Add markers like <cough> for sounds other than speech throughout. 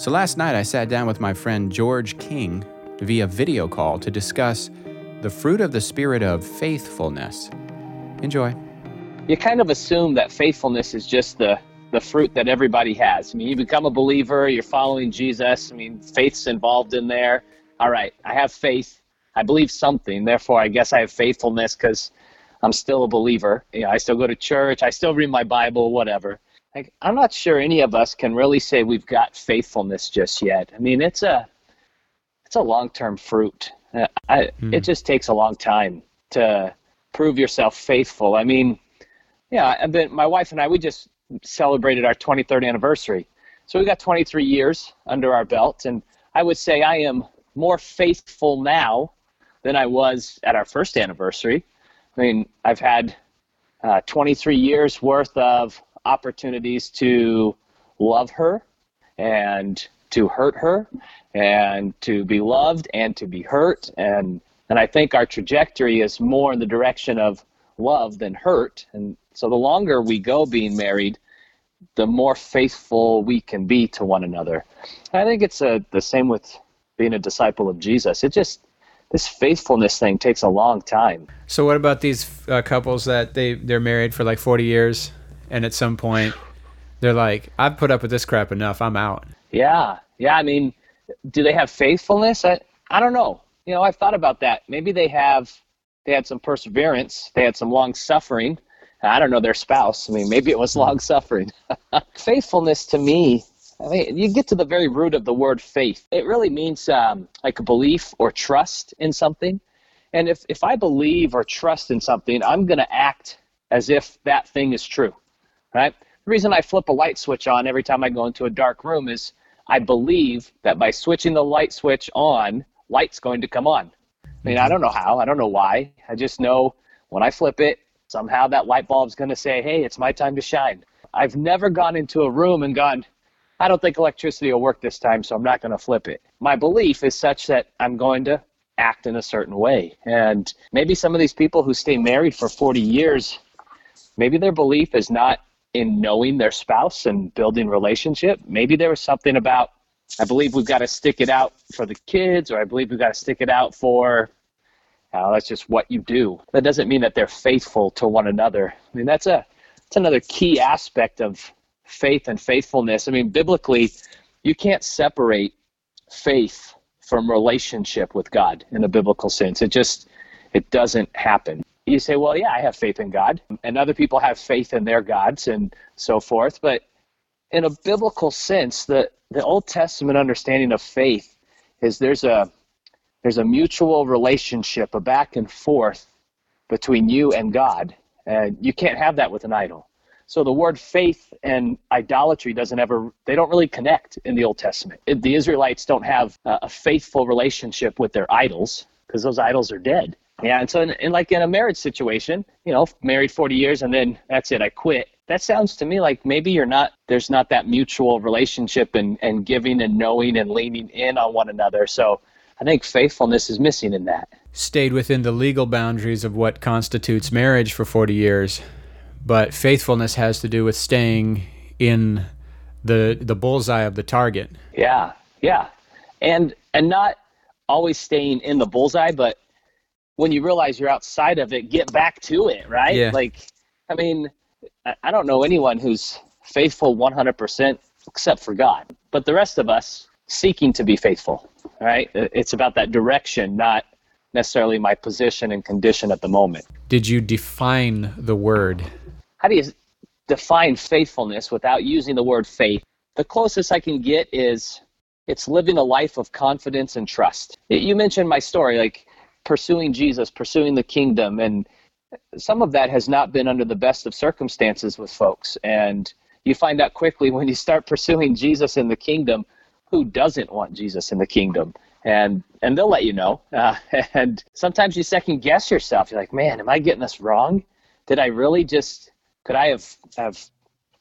So last night I sat down with my friend George King via video call to discuss the fruit of the spirit of faithfulness. Enjoy. You kind of assume that faithfulness is just the the fruit that everybody has. I mean, you become a believer, you're following Jesus. I mean, faith's involved in there. All right, I have faith. I believe something. Therefore, I guess I have faithfulness because I'm still a believer. You know, I still go to church. I still read my Bible, whatever. Like, I'm not sure any of us can really say we've got faithfulness just yet. I mean, it's a it's a long-term fruit. Uh, I, mm. It just takes a long time to prove yourself faithful. I mean, yeah, and then my wife and I we just celebrated our 23rd anniversary. So we got 23 years under our belt, and I would say I am more faithful now than I was at our first anniversary. I mean, I've had uh, 23 years worth of opportunities to love her and to hurt her and to be loved and to be hurt. And and I think our trajectory is more in the direction of love than hurt. And so the longer we go being married the more faithful we can be to one another. I think it's a, the same with being a disciple of Jesus. It just this faithfulness thing takes a long time. So what about these uh, couples that they they're married for like 40 years and at some point they're like, I've put up with this crap enough. I'm out. Yeah, yeah. I mean, do they have faithfulness? I I don't know. You know, I've thought about that. Maybe they have. They had some perseverance. They had some long suffering. I don't know their spouse. I mean, maybe it was long suffering. <laughs> faithfulness to me I mean, you get to the very root of the word faith. It really means um, like a belief or trust in something. And if, if I believe or trust in something, I'm going to act as if that thing is true right? The reason I flip a light switch on every time I go into a dark room is I believe that by switching the light switch on, light's going to come on. I mean, I mm-hmm. don't know how, I don't know why. I just know when I flip it, somehow that light bulb's going to say, hey, it's my time to shine. I've never gone into a room and gone, I don't think electricity will work this time, so I'm not going to flip it. My belief is such that I'm going to act in a certain way. And maybe some of these people who stay married for 40 years, maybe their belief is not in knowing their spouse and building relationship. Maybe there was something about I believe we've got to stick it out for the kids, or I believe we've got to stick it out for. Uh, that's just what you do. That doesn't mean that they're faithful to one another. I mean, that's a that's another key aspect of faith and faithfulness. I mean, biblically, you can't separate faith from relationship with God in a biblical sense. It just it doesn't happen you say, well, yeah, I have faith in God, and other people have faith in their gods and so forth. But in a biblical sense, the, the Old Testament understanding of faith is there's a there's a mutual relationship, a back and forth between you and God, and you can't have that with an idol. So the word faith and idolatry doesn't ever they don't really connect in the Old Testament. The Israelites don't have a faithful relationship with their idols because those idols are dead. Yeah, and so in, in, like in a marriage situation, you know, married 40 years and then that's it, I quit. That sounds to me like maybe you're not there's not that mutual relationship and, and giving and knowing and leaning in on one another. So I think faithfulness is missing in that. Stayed within the legal boundaries of what constitutes marriage for 40 years, but faithfulness has to do with staying in the the bullseye of the target. Yeah. Yeah. And and not always staying in the bullseye, but when you realize you're outside of it, get back to it, right? Yeah. Like, I mean, I don't know anyone who's faithful 100% except for God, but the rest of us seeking to be faithful, right? It's about that direction, not necessarily my position and condition at the moment. Did you define the word? How do you define faithfulness without using the word faith? The closest I can get is it's living a life of confidence and trust. You mentioned my story, like pursuing Jesus, pursuing the kingdom. And some of that has not been under the best of circumstances with folks. And you find out quickly when you start pursuing Jesus in the kingdom who doesn't want Jesus in the kingdom. And and they'll let you know. <laughs> Uh, and sometimes you second guess yourself. You're like, man, am I getting this wrong? Did I really just could I have have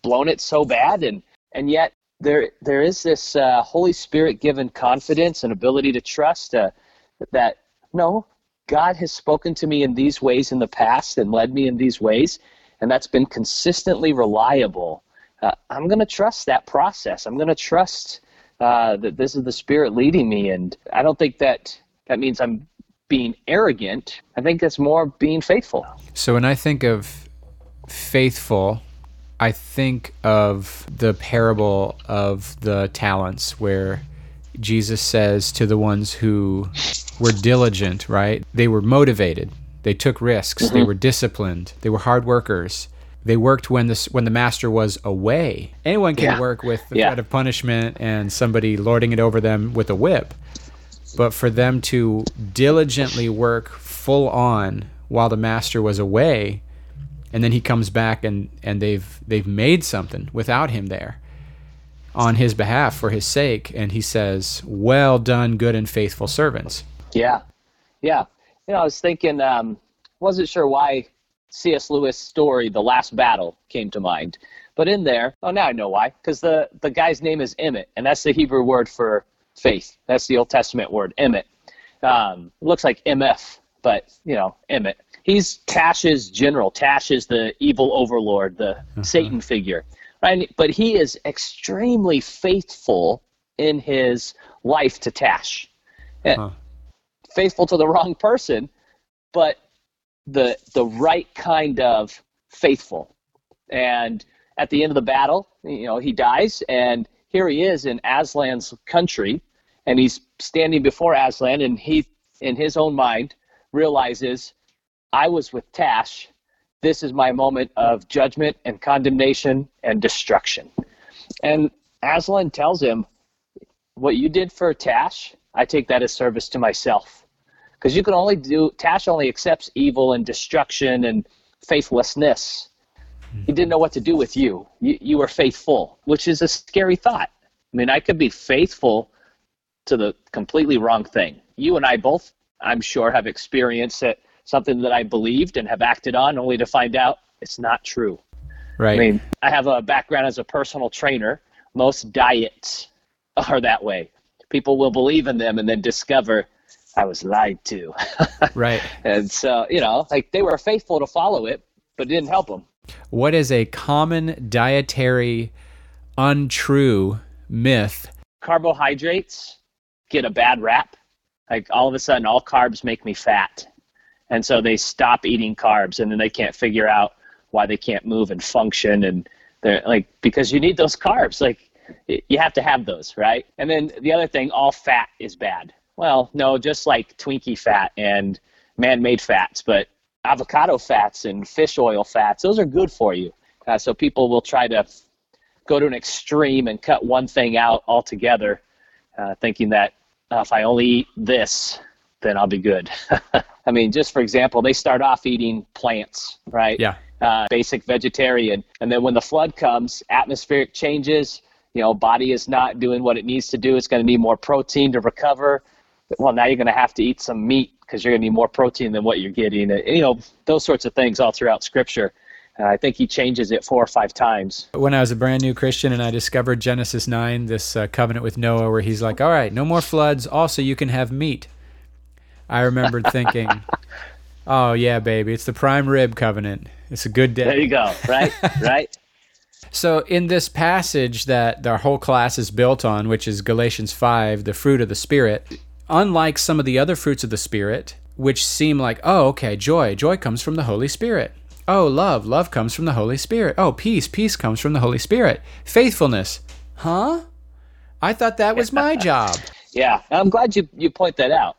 blown it so bad? And and yet there there is this uh, Holy Spirit given confidence and ability to trust uh, that no, God has spoken to me in these ways in the past and led me in these ways, and that's been consistently reliable. Uh, I'm going to trust that process. I'm going to trust uh, that this is the Spirit leading me. And I don't think that that means I'm being arrogant. I think that's more being faithful. So when I think of faithful, I think of the parable of the talents where Jesus says to the ones who were diligent, right? They were motivated. They took risks. Mm-hmm. They were disciplined. They were hard workers. They worked when the when the master was away. Anyone can yeah. work with the yeah. threat of punishment and somebody lording it over them with a whip. But for them to diligently work full on while the master was away, and then he comes back and, and they've they've made something without him there on his behalf for his sake, and he says, "Well done, good and faithful servants." Yeah, yeah. You know, I was thinking, um, wasn't sure why C.S. Lewis' story, The Last Battle, came to mind. But in there, oh, now I know why. Because the, the guy's name is Emeth, and that's the Hebrew word for faith. That's the Old Testament word, Emmett. Um, looks like MF, but, you know, Emmett. He's Tash's general. Tash is the evil overlord, the uh-huh. Satan figure. Right? But he is extremely faithful in his life to Tash. Uh-huh. Faithful to the wrong person, but the the right kind of faithful. And at the end of the battle, you know, he dies, and here he is in Aslan's country, and he's standing before Aslan, and he, in his own mind, realizes, I was with Tash. This is my moment of judgment and condemnation and destruction. And Aslan tells him, What you did for Tash, I take that as service to myself because you can only do Tash only accepts evil and destruction and faithlessness. He didn't know what to do with you. You, you were faithful, which is a scary thought. I mean, I could be faithful to the completely wrong thing. You and I both, I'm sure, have experienced it, something that I believed and have acted on, only to find out it's not true. Right. I mean, I have a background as a personal trainer. Most diets are that way. People will believe in them and then discover I was lied to. <laughs> right. And so, you know, like they were faithful to follow it, but it didn't help them. What is a common dietary untrue myth? Carbohydrates get a bad rap. Like all of a sudden, all carbs make me fat. And so they stop eating carbs and then they can't figure out why they can't move and function. And they're like, because you need those carbs. Like, you have to have those, right? And then the other thing, all fat is bad. Well, no, just like Twinkie fat and man made fats, but avocado fats and fish oil fats, those are good for you. Uh, so people will try to go to an extreme and cut one thing out altogether, uh, thinking that uh, if I only eat this, then I'll be good. <laughs> I mean, just for example, they start off eating plants, right? Yeah. Uh, basic vegetarian. And then when the flood comes, atmospheric changes, you know, body is not doing what it needs to do. It's going to need more protein to recover well, now you're going to have to eat some meat because you're going to need more protein than what you're getting. You know, those sorts of things all throughout Scripture. Uh, I think he changes it four or five times. When I was a brand new Christian and I discovered Genesis 9, this uh, covenant with Noah, where he's like, all right, no more floods. Also, you can have meat. I remembered thinking, <laughs> oh, yeah, baby, it's the prime rib covenant. It's a good day. There you go. Right, <laughs> right. So, in this passage that our whole class is built on, which is Galatians 5, the fruit of the Spirit, unlike some of the other fruits of the Spirit, which seem like, oh, okay, joy, joy comes from the Holy Spirit. Oh, love, love comes from the Holy Spirit. Oh, peace, peace comes from the Holy Spirit. Faithfulness, huh? I thought that was my <laughs> job. yeah, I'm glad you, you point that out.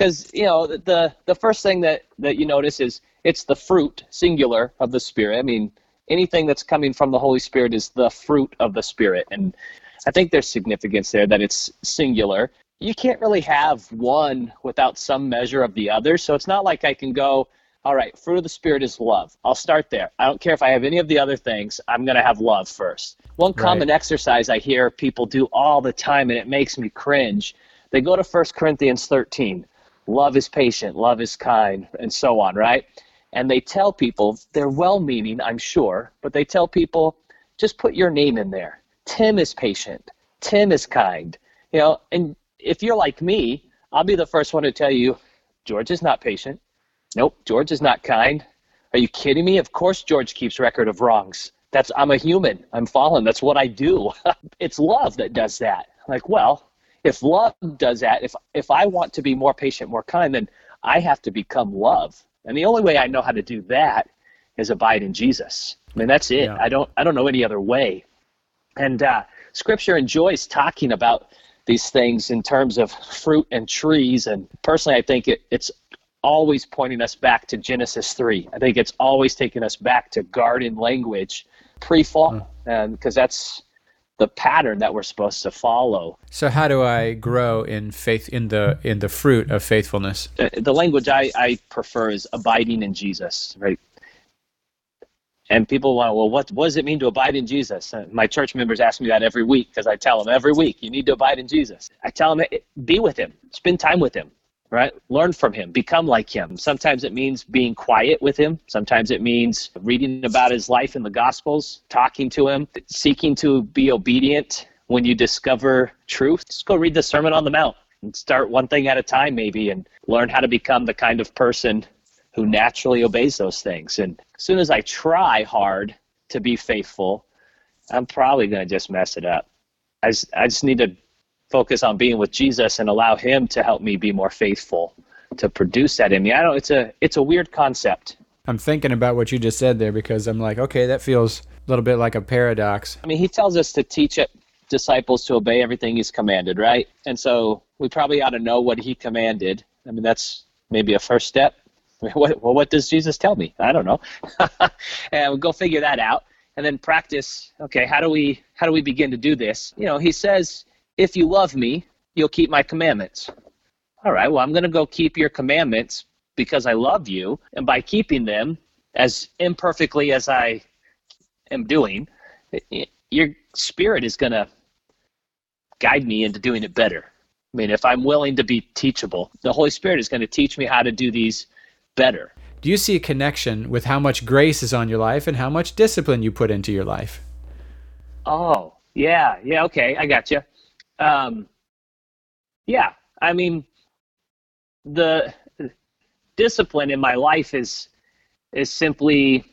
Because, you know, the, the first thing that, that you notice is it's the fruit, singular, of the Spirit. I mean, anything that's coming from the Holy Spirit is the fruit of the Spirit. And I think there's significance there that it's singular you can't really have one without some measure of the other. So it's not like I can go, all right, fruit of the Spirit is love. I'll start there. I don't care if I have any of the other things, I'm going to have love first. One common right. exercise I hear people do all the time, and it makes me cringe. They go to 1 Corinthians 13. Love is patient, love is kind, and so on, right? And they tell people, they're well meaning, I'm sure, but they tell people, just put your name in there. Tim is patient. Tim is kind. You know, and if you're like me, I'll be the first one to tell you, George is not patient. Nope, George is not kind. Are you kidding me? Of course, George keeps record of wrongs. That's I'm a human. I'm fallen. That's what I do. <laughs> it's love that does that. Like, well, if love does that, if if I want to be more patient, more kind, then I have to become love. And the only way I know how to do that is abide in Jesus. I mean, that's it. Yeah. I don't I don't know any other way. And uh, Scripture enjoys talking about these things in terms of fruit and trees. And personally, I think it, it's always pointing us back to Genesis 3. I think it's always taking us back to garden language pre-fall, mm. and because that's the pattern that we're supposed to follow. So how do I grow in faith in the in the fruit of faithfulness? The, the language I, I prefer is abiding in Jesus, right? And people want, well, what, what does it mean to abide in Jesus? And my church members ask me that every week because I tell them every week, you need to abide in Jesus. I tell them, eh, be with him, spend time with him, right? Learn from him, become like him. Sometimes it means being quiet with him. Sometimes it means reading about his life in the Gospels, talking to him, seeking to be obedient when you discover truth. Just go read the Sermon on the Mount and start one thing at a time, maybe, and learn how to become the kind of person who naturally obeys those things. And as soon as I try hard to be faithful, I'm probably going to just mess it up. I just, I just need to focus on being with Jesus and allow Him to help me be more faithful to produce that in me. I know it's a it's a weird concept. I'm thinking about what you just said there because I'm like, okay, that feels a little bit like a paradox. I mean, He tells us to teach disciples to obey everything He's commanded, right? And so we probably ought to know what He commanded. I mean, that's maybe a first step. what, well, what does Jesus tell me? I don't know. <laughs> and we'll go figure that out and then practice. Okay, how do we how do we begin to do this? You know, he says if you love me, you'll keep my commandments. All right, well, I'm going to go keep your commandments because I love you. And by keeping them as imperfectly as I am doing, your spirit is going to guide me into doing it better. I mean, if I'm willing to be teachable, the Holy Spirit is going to teach me how to do these better. Do you see a connection with how much grace is on your life and how much discipline you put into your life? Oh, yeah. Yeah, okay. I got you. Um, yeah, I mean, the discipline in my life is is simply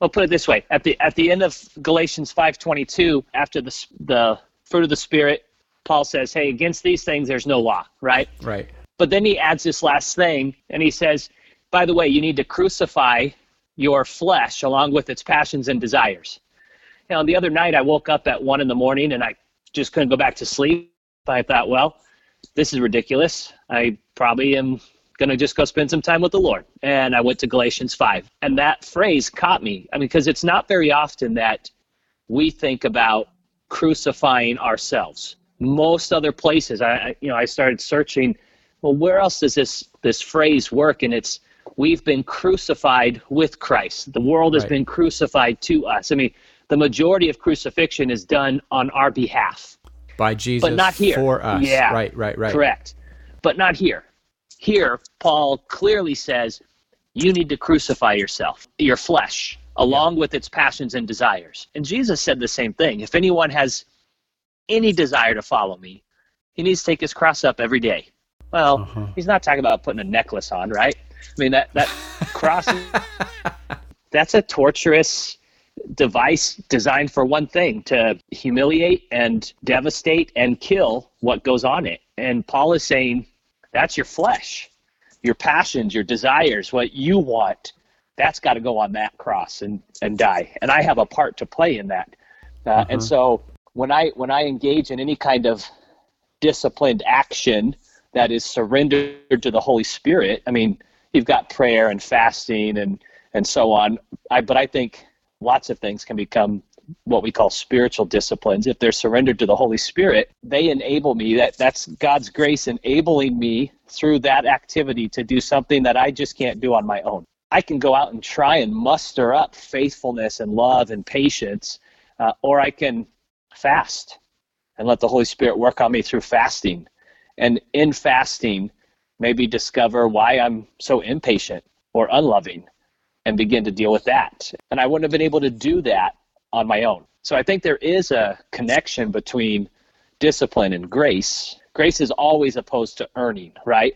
I'll put it this way: at the at the end of Galatians five twenty two, after the the fruit of the spirit, Paul says, "Hey, against these things there's no law." Right. Right. But then he adds this last thing, and he says, "By the way, you need to crucify your flesh along with its passions and desires." You know, the other night I woke up at one in the morning and I just couldn't go back to sleep. I thought, well, this is ridiculous. I probably am going to just go spend some time with the Lord. And I went to Galatians 5. And that phrase caught me. I mean, because it's not very often that we think about crucifying ourselves. Most other places, I, you know, I started searching, well, where else does this, this phrase work? And it's, we've been crucified with Christ. The world has right. been crucified to us. I mean, the majority of crucifixion is done on our behalf. By Jesus but not here. for us. Yeah. Right, right, right. Correct. But not here. Here, Paul clearly says you need to crucify yourself, your flesh, along yeah. with its passions and desires. And Jesus said the same thing. If anyone has any desire to follow me, he needs to take his cross up every day. Well, uh-huh. he's not talking about putting a necklace on, right? I mean that that <laughs> cross that's a torturous device designed for one thing to humiliate and devastate and kill what goes on it. And Paul is saying that's your flesh, your passions, your desires, what you want. That's got to go on that cross and, and die. And I have a part to play in that. Uh. And so when I when I engage in any kind of disciplined action that is surrendered to the Holy Spirit, I mean, you've got prayer and fasting and and so on. I, but I think lots of things can become what we call spiritual disciplines. If they're surrendered to the holy spirit they enable me that that's god's grace enabling me through that activity to do something that i just can't do on my own. I can go out and try and muster up faithfulness and love and patience uh, or i can fast and let the holy spirit work on me through fasting. And in fasting maybe discover why i'm so impatient or unloving and begin to deal with that. And I wouldn't have been able to do that on my own. So I think there is a connection between discipline and grace. Grace is always opposed to earning, right?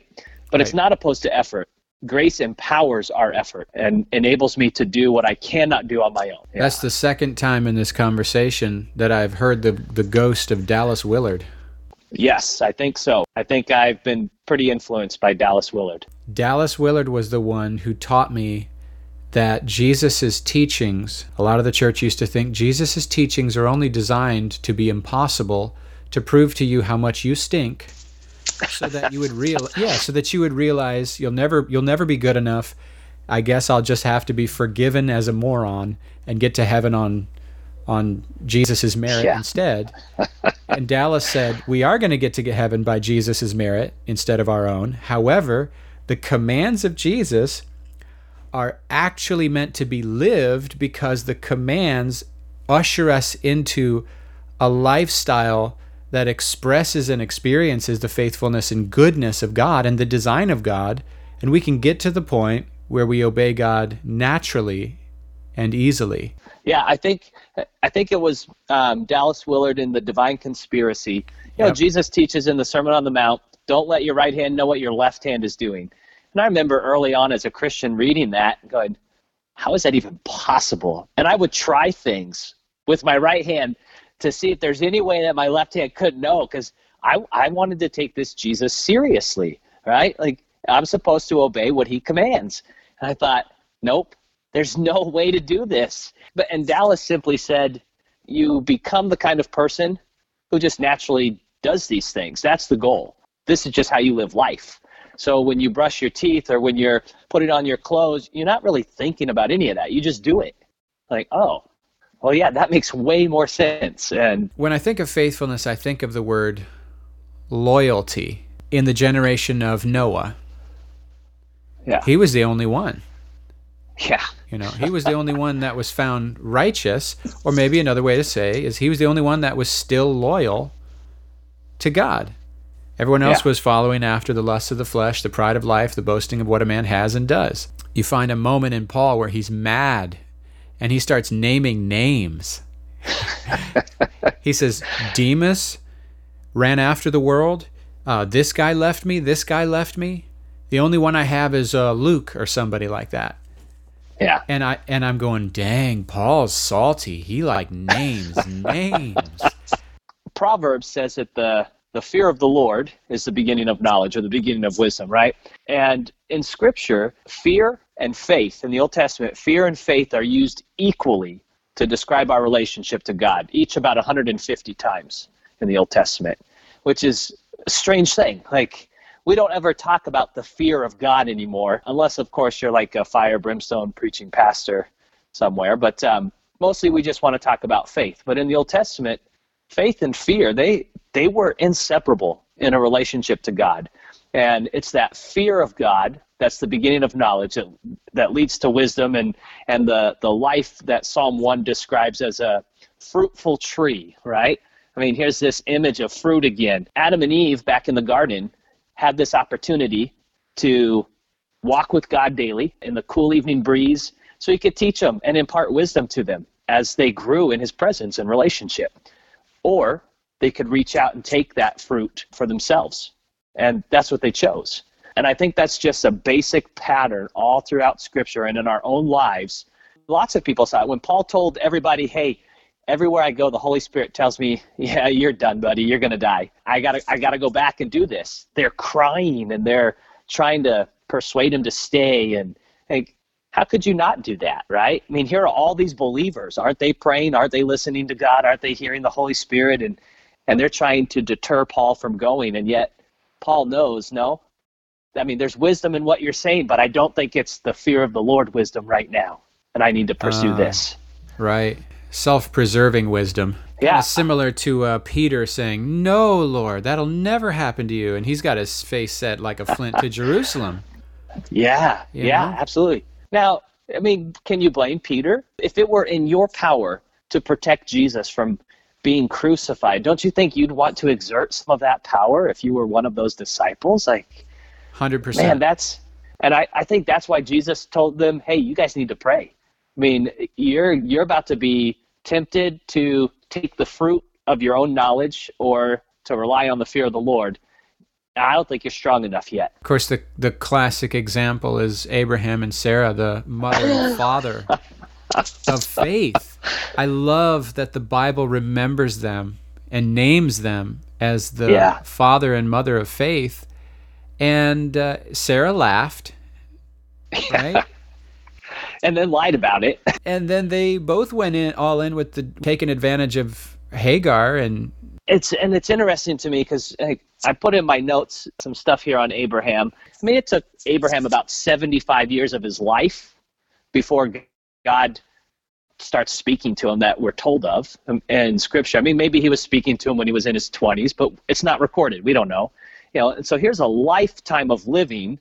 But right. it's not opposed to effort. grace empowers our effort and enables me to do what I cannot do on my own. Yeah. That's the second time in this conversation that I've heard the the ghost of Dallas Willard. Yes, I think so. I think I've been pretty influenced by Dallas Willard. Dallas Willard was the one who taught me that Jesus' teachings, a lot of the church used to think Jesus' teachings are only designed to be impossible to prove to you how much you stink so that you would real <laughs> yeah so that you would realize you'll never you'll never be good enough. I guess i'll just have to be forgiven as a moron and get to heaven on on jesus's merit yeah. instead. <laughs> And dallas said we are going to get to get heaven by jesus's merit instead of our own. However the commands of jesus are actually meant to be lived because the commands usher us into a lifestyle that expresses and experiences the faithfulness and goodness of God and the design of God, and we can get to the point where we obey God naturally and easily. Yeah, I think I think it was um, Dallas Willard in the Divine Conspiracy. You know, yep. Jesus teaches in the Sermon on the Mount, "Don't let your right hand know what your left hand is doing." And I remember early on as a Christian reading that, and going, "How is that even possible?" And I would try things with my right hand to see if there's any way that my left hand couldn't know because I, I wanted to take this Jesus seriously, right? Like I'm supposed to obey what he commands. And I thought, nope, there's no <laughs> way to do this. But and Dallas simply said, you become the kind of person who just naturally does these things. That's the goal. This is just how you live life. So when you brush your teeth or when you're putting on your clothes, you're not really thinking about any of that. You just do it. Like, oh, well, yeah, that makes way more sense. And when I think of faithfulness, I think of the word loyalty in the generation of Noah. Yeah. He was the only one. Yeah. You know, he was the only one that was found righteous, or maybe another way to say is he was the only one that was still loyal to God. Everyone else yeah. was following after the lusts of the flesh, the pride of life, the boasting of what a man has and does. You find a moment in Paul where he's mad and he starts naming names. <laughs> he says, Demas ran after the world. Uh, this guy left me. This guy left me. The only one I have is uh, Luke or somebody like that. Yeah. And I and I'm going, dang, Paul's salty. He like names <laughs> names. Proverbs says that the the fear of the Lord is the beginning of knowledge or the beginning of wisdom, right? And in Scripture, fear and faith in the Old Testament, fear and faith are used equally to describe our relationship to God, each about 150 times in the Old Testament, which is a strange thing. Like, we don't ever talk about the fear of God anymore, unless, of course, you're like a fire brimstone preaching pastor somewhere. But um, mostly we just want to talk about faith. But in the Old Testament, faith and fear, they, they were inseparable in a relationship to God. And it's that fear of God that's the beginning of knowledge that, that leads to wisdom and, and the, the life that Psalm 1 describes as a fruitful tree, right? I mean, here's this image of fruit again. Adam and Eve back in the garden had this opportunity to walk with God daily in the cool evening breeze so he could teach them and impart wisdom to them as they grew in his presence and relationship. Or they could reach out and take that fruit for themselves. And that's what they chose. And I think that's just a basic pattern all throughout Scripture and in our own lives. Lots of people saw it. When Paul told everybody, hey, everywhere I go, the Holy Spirit tells me, yeah, you're done, buddy. You're going to die. I got to I gotta go back and do this. They're crying and they're trying to persuade him to stay. And like, how could you not do that, right? I mean, here are all these believers. Aren't they praying? Aren't they listening to God? Aren't they hearing the Holy Spirit? And, and they're trying to deter Paul from going. And yet, Paul knows, no, I mean, there's wisdom in what you're saying, but I don't think it's the fear of the Lord wisdom right now, and I need to pursue uh, this. Right, self-preserving wisdom. Yeah, Kinda similar to uh, Peter saying, "No, Lord, that'll never happen to you," and he's got his face set like a flint to <laughs> Jerusalem. Yeah, you yeah, know? absolutely. Now, I mean, can you blame Peter? If it were in your power to protect Jesus from being crucified, don't you think you'd want to exert some of that power if you were one of those disciples? Like, Hundred percent. Man, that's and I, I think that's why Jesus told them, Hey, you guys need to pray. I mean, you're you're about to be tempted to take the fruit of your own knowledge or to rely on the fear of the Lord. I don't think you're strong enough yet. Of course, the the classic example is Abraham and Sarah, the mother and <laughs> father of faith. I love that the Bible remembers them and names them as the Yeah. father and mother of faith. And uh, Sarah laughed, <laughs> right? And then lied about it. and then they both went in all in with the taking advantage of Hagar and it's and it's interesting to me because I put in my notes some stuff here on Abraham. I mean, it took Abraham about 75 years of his life before God starts speaking to him that we're told of in Scripture. I mean, maybe he was speaking to him when he was in his 20s, but it's not recorded. We don't know. You know, and so here's a lifetime of living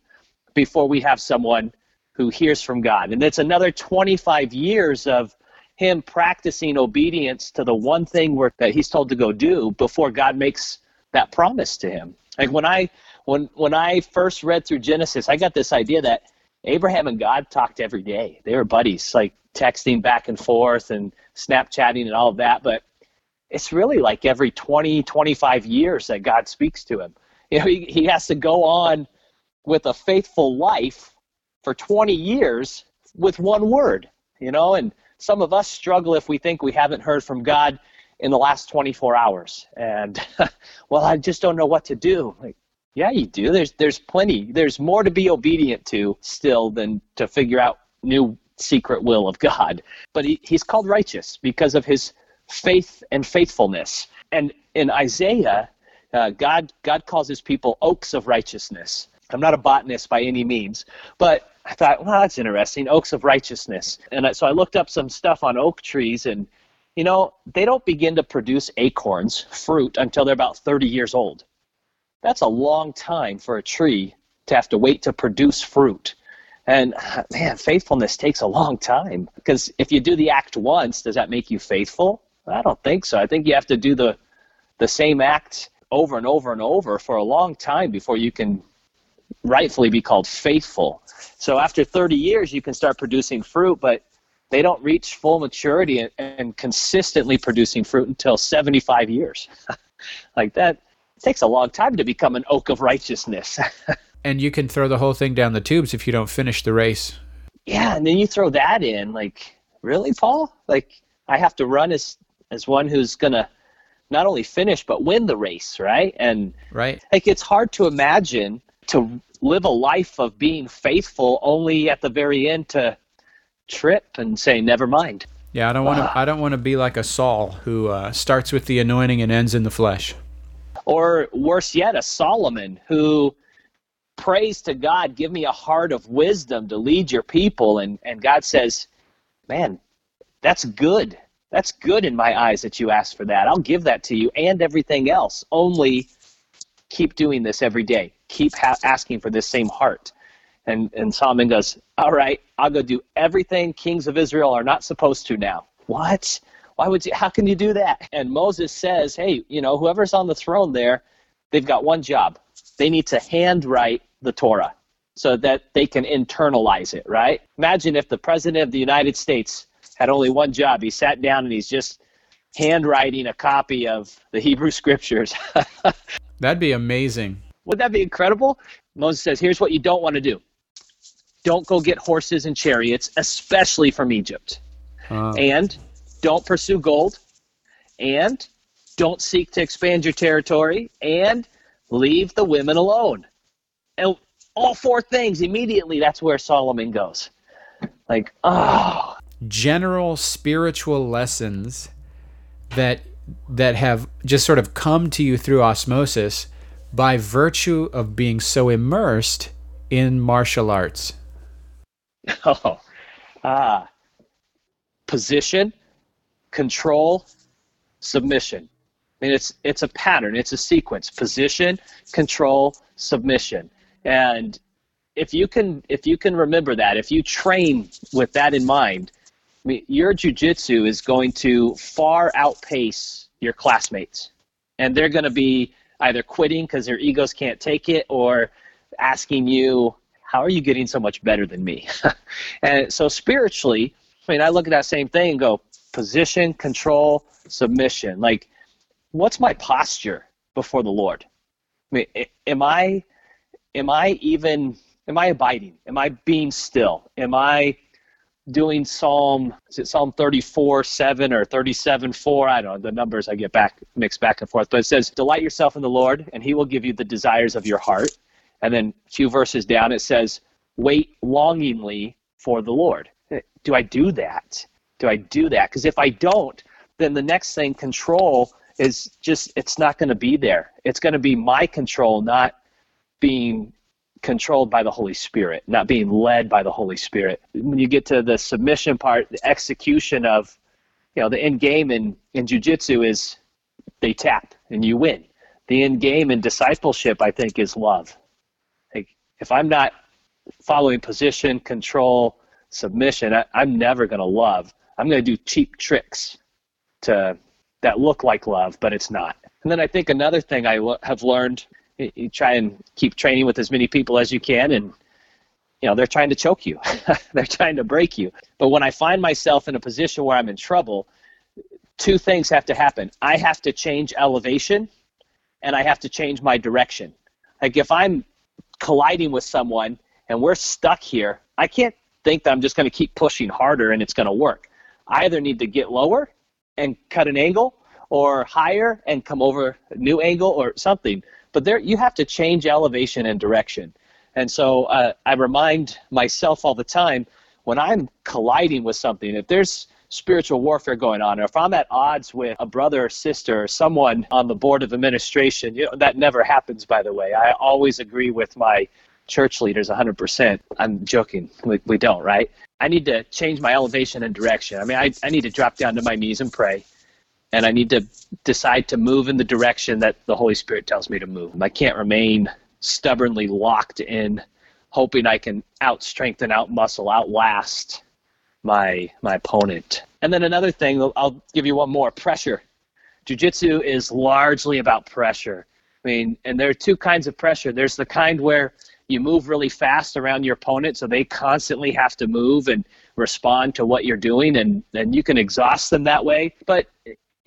before we have someone who hears from God, and it's another 25 years of him practicing obedience to the one thing that he's told to go do before God makes that promise to him. Like when I when when I first read through Genesis, I got this idea that Abraham and God talked every day. They were buddies, like texting back and forth and Snapchatting and all of that, but it's really like every 20, 25 years that God speaks to him. You know, he, he has to go on with a faithful life for 20 years with one word, you know, and some of us struggle if we think we haven't heard from God in the last 24 hours. And <laughs> well, I just don't know what to do. Like, yeah, you do. There's there's plenty. There's more to be obedient to still than to figure out new secret will of God. But he, he's called righteous because of his faith and faithfulness. And in Isaiah, uh, God God calls his people oaks of righteousness. I'm not a botanist by any means, but I thought, well, that's interesting. Oaks of righteousness. And so I looked up some stuff on oak trees, and you know, they don't begin to produce acorns, fruit, until they're about 30 years old. That's a long time for a tree to have to wait to produce fruit. And <sighs> man, faithfulness takes a long time because if you do the act once, does that make you faithful? I don't think so. I think you have to do the the same act over and over and over for a long time before you can rightfully be called faithful. So after 30 years, you can start producing fruit, but they don't reach full maturity and, and consistently producing fruit until 75 years. <laughs> like that takes a long time to become an oak of righteousness. <laughs> and you can throw the whole thing down the tubes if you don't finish the race. yeah, and then you throw that in, like, really, Paul? Like, I have to run as as one who's gonna not only finish but win the race, right? And Right? like it's hard to imagine to live a life of being faithful only at the very end to trip and say never mind. Yeah, I don't want to. I don't want to be like a Saul who uh, starts with the anointing and ends in the flesh. or worse yet a solomon who prays to god give me a heart of wisdom to lead your people. And, and god says man that's good. That's good in my eyes that you asked for that. I'll give that to you and everything else. Only keep doing this every day. Keep ha- asking for this same heart. And and solomon goes all right i'll go do everything kings of israel are not supposed to now. What? Why would you how can you do that? And moses says hey you know whoever's on the throne there they've got one job. They need to handwrite the torah so that they can internalize it right? Imagine if the president of the united states had only one job. He sat down and he's just handwriting a copy of the hebrew <laughs> scriptures <laughs> That'd be amazing. would that be incredible? Moses says here's what you don't want to do. Don't go get horses and chariots especially from egypt. Uh, and don't pursue gold. And don't seek to expand your territory. And leave the women alone. And all four things immediately that's where solomon goes. Like oh. General spiritual lessons that that have just sort of come to you through osmosis by virtue of being so immersed in martial arts. <laughs> oh ah position control submission I mean, it's it's a pattern. It's a sequence: position, control, submission. And if you can if you can remember that, if you train with that in mind, I mean, your jujitsu is going to far outpace your classmates, and they're going to be either quitting because their egos can't take it, or asking you, "How are you getting so much better than me?" <laughs> and so spiritually, I mean, I look at that same thing and go: position, control, submission. Like what's my posture before the Lord? I mean, am I, am I even, am I abiding? Am I being still? Am I doing Psalm, is it Psalm 34, 7 or 37, 4? I don't know, the numbers I get back, mixed back and forth. But it says, delight yourself in the Lord and he will give you the desires of your heart. And then a few verses down, it says, wait longingly for the Lord. Eh, do I do that? Do I do that? Because if I don't, then the next thing, control, is just, it's not going to be there. It's going to be my control, not being controlled by the Holy Spirit, not being led by the Holy Spirit. When you get to the submission part, the execution of, you know, the end game in, in jujitsu is they tap and you win. The end game in discipleship, I think, is love. Like, if I'm not following position, control, submission, I, I'm never going to love. I'm going to do cheap tricks to that look like love, but it's not. And then I think another thing I have learned you try and keep training with as many people as you can and you know they're trying to choke you. <laughs> They're trying to break you. But when i find myself in a position where i'm in trouble two things have to happen. I have to change elevation and i have to change my direction. Like if i'm colliding with someone and we're stuck here i can't think that i'm just going to keep pushing harder and it's going to work. I either need to get lower and cut an angle or higher and come over a new angle or something but there you have to change elevation and direction. And so uh, I remind myself all the time when I'm colliding with something, if there's spiritual warfare going on, or if I'm at odds with a brother or sister or someone on the board of administration, you know, that never happens, by the way. I always agree with my church leaders 100%. I'm joking. We, we don't, right? I need to change my elevation and direction. I mean, I, I need to drop down to my knees and pray and I need to decide to move in the direction that the Holy Spirit tells me to move. I can't remain stubbornly locked in hoping I can out strengthen, out muscle, outlast my my opponent. And then another thing, I'll give you one more, pressure. Jiu-jitsu is largely about pressure. I mean, and there are two kinds of pressure. There's the kind where you move really fast around your opponent so they constantly have to move and respond to what you're doing and, and you can exhaust them that way. But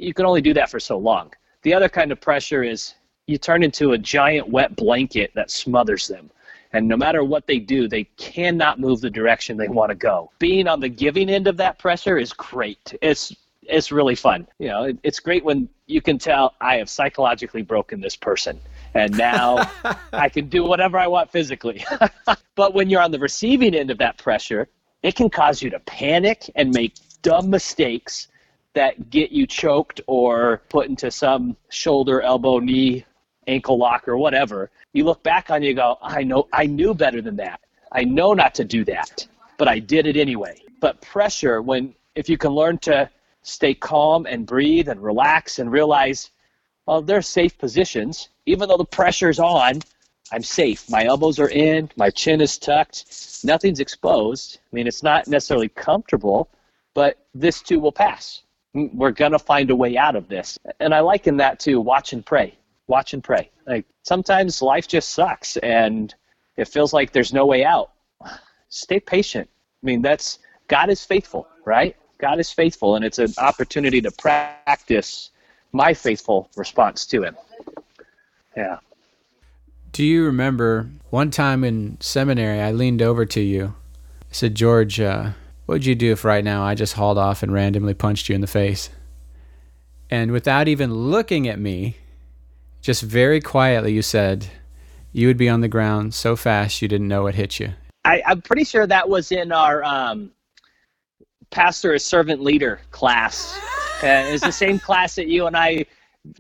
you can only do that for so long. The other kind of pressure is you turn into a giant wet blanket that smothers them. And no matter what they do, they cannot move the direction they want to go. Being on the giving end of that pressure is great. It's it's really fun. You know, it, it's great when you can tell I have psychologically broken this person and now <laughs> I can do whatever I want physically. <laughs> but when you're on the receiving end of that pressure, it can cause you to panic and make dumb mistakes that get you choked or put into some shoulder, elbow, knee, ankle lock or whatever, you look back on you go, I know I knew better than that. I know not to do that, but I did it anyway. But pressure when if you can learn to stay calm and breathe and relax and realize well they're safe positions even though the pressure's on i'm safe my elbows are in my chin is tucked nothing's exposed i mean it's not necessarily comfortable but this too will pass we're going to find a way out of this. And I liken that to watch and pray. Watch and pray. Like sometimes life just sucks and it feels like there's no way out. Stay patient. I mean, that's God is faithful, right? God is faithful, and it's an opportunity to practice my faithful response to Him. Yeah. Do you remember one time in seminary I leaned over to you? I said, George, uh, what would you do if right now I just hauled off and randomly punched you in the face? And without even looking at me, just very quietly, you said, you would be on the ground so fast you didn't know it hit you. I, am pretty sure that was in our um, pastor as servant leader class. Uh, was the same <laughs> class that you and I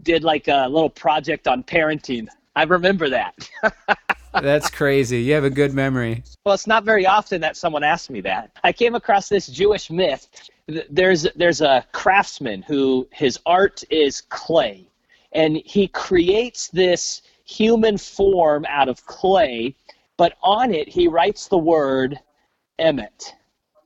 did like a little project on parenting. I remember that. <laughs> That's crazy. You have a good memory. Well, it's not very often that someone asks me that. I came across this Jewish myth. There's there's a craftsman who his art is clay, and he creates this human form out of clay, but on it he writes the word emet,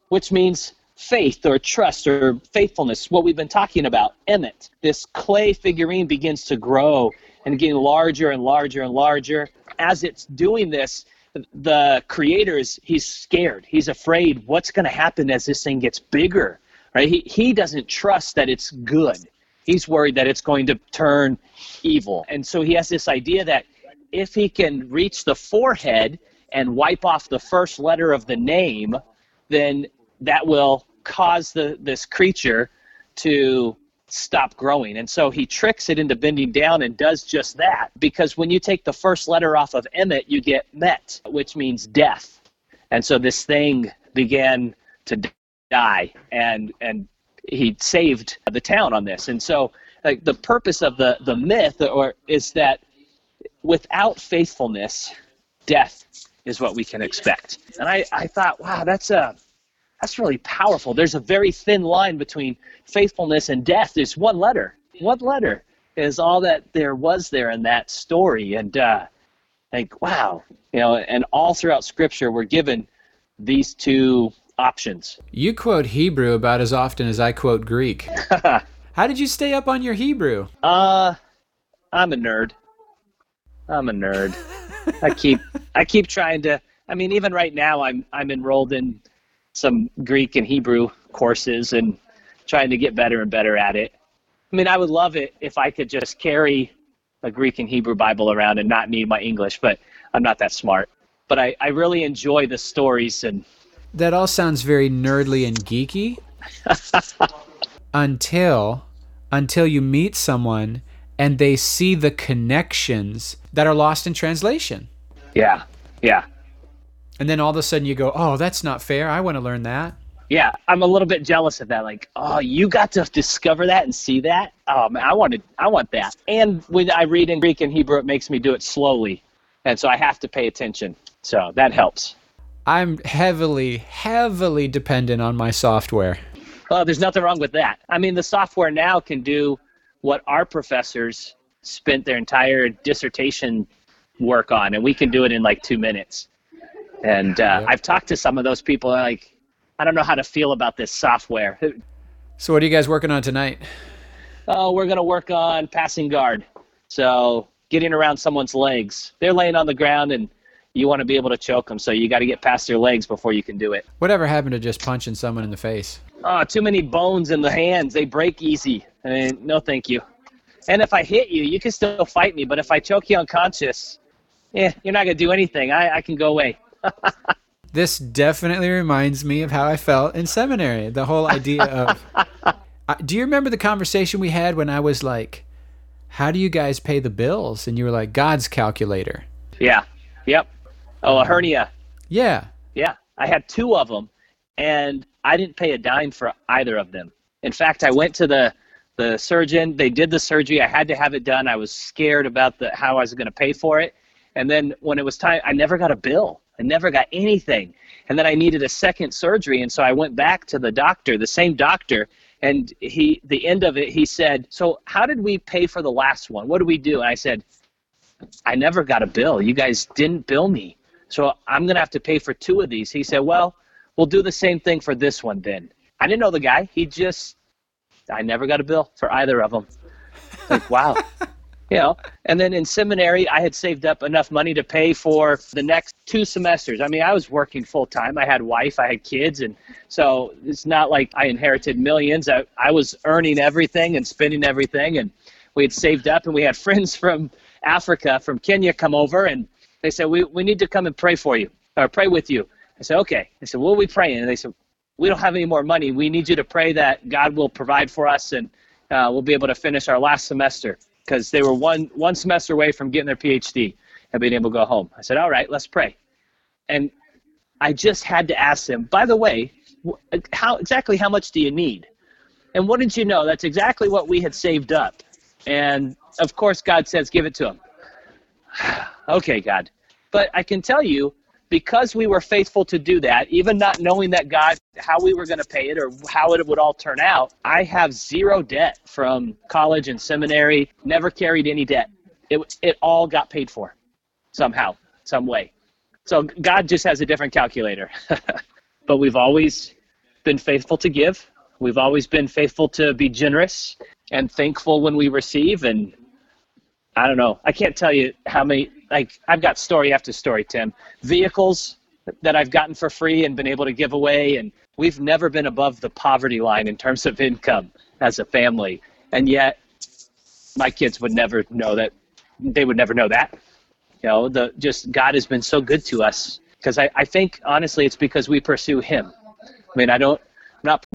which means faith or trust or faithfulness, what we've been talking about, emet. This clay figurine begins to grow and getting larger and larger and larger. As it's doing this, the creators he's scared. He's afraid what's going to happen as this thing gets bigger. Right? He he doesn't trust that it's good. He's worried that it's going to turn evil. And so he has this idea that if he can reach the forehead and wipe off the first letter of the name, then that will cause the this creature to stop growing. And so he tricks it into bending down and does just that. Because when you take the first letter off of Emmett, you get Met, which means death. And so this thing began to die and and he saved the town on this. And so like the purpose of the, the myth or is that without faithfulness, death is what we can expect. And I, I thought, wow, that's a that's really powerful. There's a very thin line between faithfulness and death. There's one letter. One letter is all that there was there in that story. And uh, like, wow, you know, and all throughout Scripture, we're given these two options. You quote Hebrew about as often as I quote Greek. <laughs> How did you stay up on your Hebrew? Uh, I'm a nerd. I'm a nerd. I keep I keep trying to. I mean, even right now, I'm I'm enrolled in some Greek and Hebrew courses and trying to get better and better at it. I mean, I would love it if I could just carry a Greek and Hebrew Bible around and not need my English, but I'm not that smart. But I, I really enjoy the stories and. That all sounds very nerdly and geeky. <laughs> until until you meet someone and they see the connections that are lost in translation. Yeah. Yeah. And then all of a sudden you go, "Oh, that's not fair. I want to learn that." Yeah, I'm a little bit jealous of that. Like, oh, you got to discover that and see that. Oh man, I wanted, I want that. And when I read in Greek and Hebrew, it makes me do it slowly, and so I have to pay attention. So that helps. I'm heavily, heavily dependent on my software. Well, there's nothing wrong with that. I mean, the software now can do what our professors spent their entire dissertation work on, and we can do it in like two minutes. And uh, I've talked to some of those people, like, I don't know how to feel about this software. So, what are you guys working on tonight? Oh, we're going to work on passing guard. So, getting around someone's legs. They're laying on the ground, and you want to be able to choke them, so you got to get past their legs before you can do it. Whatever happened to just punching someone in the face? Oh, too many bones in the hands. They break easy. I mean, no, thank you. And if I hit you, you can still fight me. But if I choke you unconscious, yeah, you're not gonna do anything. I, I can go away. This definitely reminds me of how I felt in seminary. The whole idea of. <laughs> uh, do you remember the conversation we had when I was like, "How do you guys pay the bills?" And you were like, "God's calculator." Yeah. Yep. Oh, a hernia. Yeah. Yeah. I had two of them, and I didn't pay a dime for either of them. In fact, I went to the the surgeon. They did the surgery. I had to have it done. I was scared about the how I was going to pay for it. And then when it was time, I never got a bill. I never got anything. And then I needed a second surgery, and so I went back to the doctor, the same doctor, and he the end of it he said, "So how did we pay for the last one? What do we do?" And I said, "I never got a bill. You guys didn't bill me. So I'm going to have to pay for two of these." He said, "Well, we'll do the same thing for this one then." I didn't know the guy. He just I never got a bill for either of them. Like, wow. <laughs> you know, and then in seminary, I had saved up enough money to pay for the next two semesters. I mean, I was working full time. I had wife, I had kids, and so it's not like I inherited millions. I, I was earning everything and spending everything, and we had saved up, and we had <laughs> friends from Africa, from Kenya, come over, and they said, "We we need to come and pray for you or pray with you." I said, "Okay." I said, "What are we praying?" And they said, we don't have any more money. We need you to pray that God will provide for us and uh, we'll be able to finish our last semester because they were one one semester away from getting their PhD and being able to go home. I said, all right, let's pray. And I just had to ask them, by the way, how exactly how much do you need? And what did you know? That's exactly what we had saved up. And of course, God says, give it to them. <sighs> okay, God. But I can tell you, because we were faithful to do that, even not knowing that God, how we were going to pay it or how it would all turn out, I have zero debt from college and seminary, never carried any debt. It, it all got paid for somehow, some way. So God just has a different calculator. <laughs> but we've always been faithful to give. We've always been faithful to be generous and thankful when we receive. And I don't know. I can't tell you how many like I've got story after story, Tim. Vehicles that I've gotten for free and been able to give away, and we've never been above the poverty line in terms of income as a family, and yet my kids would never know that. They would never know that, You know, the just God has been so good to us because I, I think honestly it's because we pursue Him. I mean, I don't, I'm not